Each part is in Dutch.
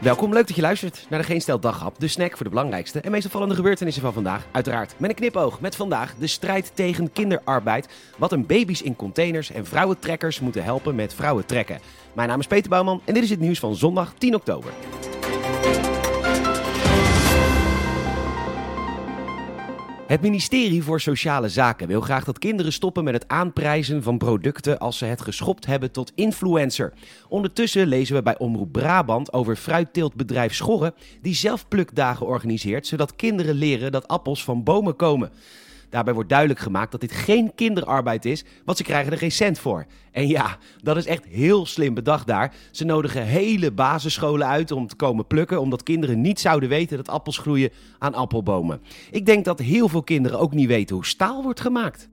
Welkom, leuk dat je luistert naar de Geen Stel Daghap, de snack voor de belangrijkste en meest opvallende gebeurtenissen van vandaag. Uiteraard met een knipoog met vandaag de strijd tegen kinderarbeid, wat een baby's in containers en vrouwentrekkers moeten helpen met vrouwen trekken. Mijn naam is Peter Bouwman en dit is het nieuws van zondag 10 oktober. Het ministerie voor Sociale Zaken wil graag dat kinderen stoppen met het aanprijzen van producten als ze het geschopt hebben tot influencer. Ondertussen lezen we bij Omroep Brabant over fruitteeltbedrijf Schorre, die zelf plukdagen organiseert, zodat kinderen leren dat appels van bomen komen. Daarbij wordt duidelijk gemaakt dat dit geen kinderarbeid is, want ze krijgen er geen cent voor. En ja, dat is echt heel slim bedacht daar. Ze nodigen hele basisscholen uit om te komen plukken, omdat kinderen niet zouden weten dat appels groeien aan appelbomen. Ik denk dat heel veel kinderen ook niet weten hoe staal wordt gemaakt.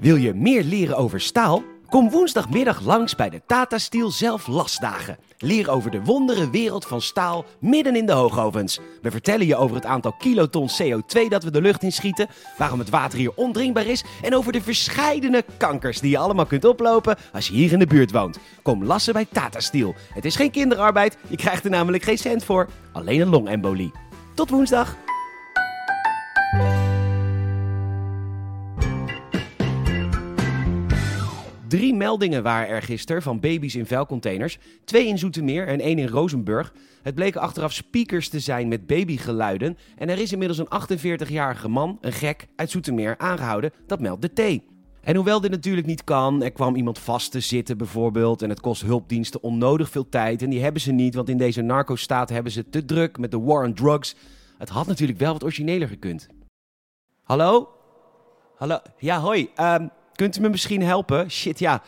Wil je meer leren over staal? Kom woensdagmiddag langs bij de Tata Steel Zelflastdagen. Leer over de wondere wereld van staal midden in de hoogovens. We vertellen je over het aantal kiloton CO2 dat we de lucht inschieten, waarom het water hier ondrinkbaar is en over de verscheidene kankers die je allemaal kunt oplopen als je hier in de buurt woont. Kom lassen bij Tata Steel. Het is geen kinderarbeid, je krijgt er namelijk geen cent voor, alleen een longembolie. Tot woensdag! Drie meldingen waren er gisteren van baby's in vuilcontainers. Twee in Zoetermeer en één in Rozenburg. Het bleken achteraf speakers te zijn met babygeluiden. En er is inmiddels een 48-jarige man, een gek, uit Zoetermeer aangehouden. Dat meldt de T. En hoewel dit natuurlijk niet kan, er kwam iemand vast te zitten bijvoorbeeld. En het kost hulpdiensten onnodig veel tijd. En die hebben ze niet, want in deze narco-staat hebben ze te druk met de war on drugs. Het had natuurlijk wel wat origineler gekund. Hallo? Hallo? Ja, hoi. Ehm, kunt u me misschien helpen? Shit, ja.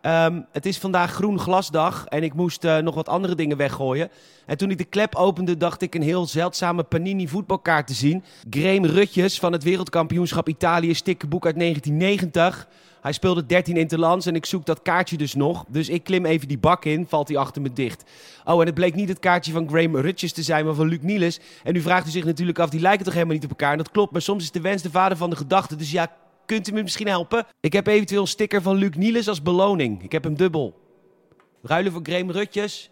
Ehm, het is vandaag groen glasdag en ik moest eh, nog wat andere dingen weggooien. En toen ik de klep opende, dacht ik een heel zeldzame Panini voetbalkaart te zien. Graham Rutjes van het wereldkampioenschap Italië stikkenboek uit 1990. Hij speelde 13 interlands en ik zoek dat kaartje dus nog. Dus ik klim even die bak in, valt hij achter me dicht. Oh, en het bleek niet het kaartje van Graham Rutjes te zijn, maar van Luc Niels. En nu vraagt u zich natuurlijk af, die lijken toch helemaal niet op elkaar? En dat klopt, maar soms is de wens de vader van de gedachte. Dus ja, Kunt u me misschien helpen? Ik heb eventueel een sticker van Luc Niels als beloning. Ik heb hem dubbel. Ruilen voor Graham Rutjes.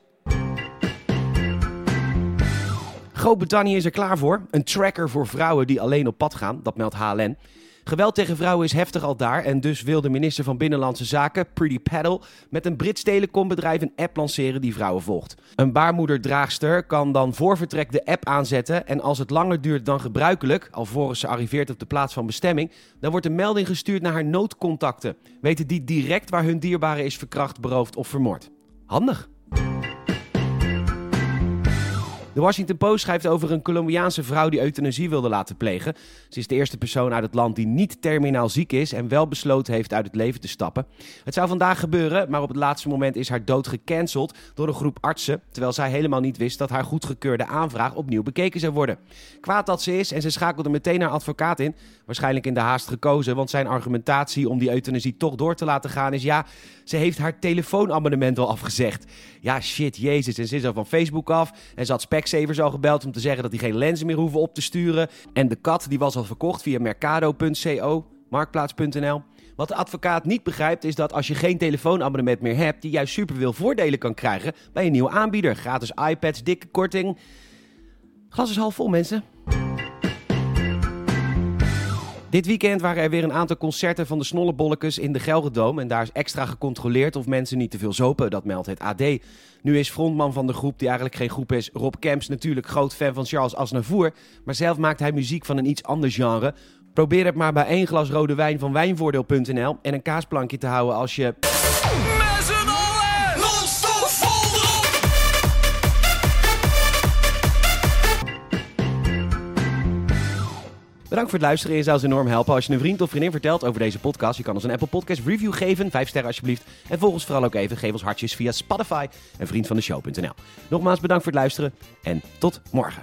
Groot-Brittannië is er klaar voor. Een tracker voor vrouwen die alleen op pad gaan, dat meldt HLN. Geweld tegen vrouwen is heftig al daar en dus wil de minister van Binnenlandse Zaken, Pretty Paddle, met een Brits telecombedrijf een app lanceren die vrouwen volgt. Een baarmoederdraagster kan dan voor vertrek de app aanzetten en als het langer duurt dan gebruikelijk, alvorens ze arriveert op de plaats van bestemming, dan wordt een melding gestuurd naar haar noodcontacten. Weten die direct waar hun dierbare is verkracht, beroofd of vermoord. Handig. De Washington Post schrijft over een Colombiaanse vrouw die euthanasie wilde laten plegen. Ze is de eerste persoon uit het land die niet terminaal ziek is en wel besloten heeft uit het leven te stappen. Het zou vandaag gebeuren, maar op het laatste moment is haar dood gecanceld door een groep artsen, terwijl zij helemaal niet wist dat haar goedgekeurde aanvraag opnieuw bekeken zou worden. Kwaad dat ze is en ze schakelde meteen haar advocaat in, waarschijnlijk in de haast gekozen, want zijn argumentatie om die euthanasie toch door te laten gaan is ja, ze heeft haar telefoonabonnement al afgezegd. Ja, shit, jezus. En ze is al van Facebook af en ze had Specsavers al gebeld om te zeggen dat die geen lenzen meer hoeven op te sturen. En de kat die was al verkocht via mercado.co, marktplaats.nl. Wat de advocaat niet begrijpt is dat als je geen telefoonabonnement meer hebt, die juist superveel voordelen kan krijgen bij een nieuwe aanbieder. Gratis iPads, dikke korting. Glas is half vol, mensen. Dit weekend waren er weer een aantal concerten van de Snollebolletjes in de Gelredome. En daar is extra gecontroleerd of mensen niet te veel zopen, dat meldt het AD. Nu is frontman van de groep, die eigenlijk geen groep is, Rob Kemps natuurlijk groot fan van Charles Aznavour. Maar zelf maakt hij muziek van een iets ander genre. Probeer het maar bij één glas rode wijn van wijnvoordeel.nl en een kaasplankje te houden als je... Bedankt voor het luisteren. Je zou ons enorm helpen als je een vriend of vriendin vertelt over deze podcast. Je kan ons een Apple Podcast review geven. Vijf sterren alsjeblieft. En volg ons vooral ook even. Geef ons hartjes via Spotify en vriendvandeshow.nl. Nogmaals bedankt voor het luisteren en tot morgen.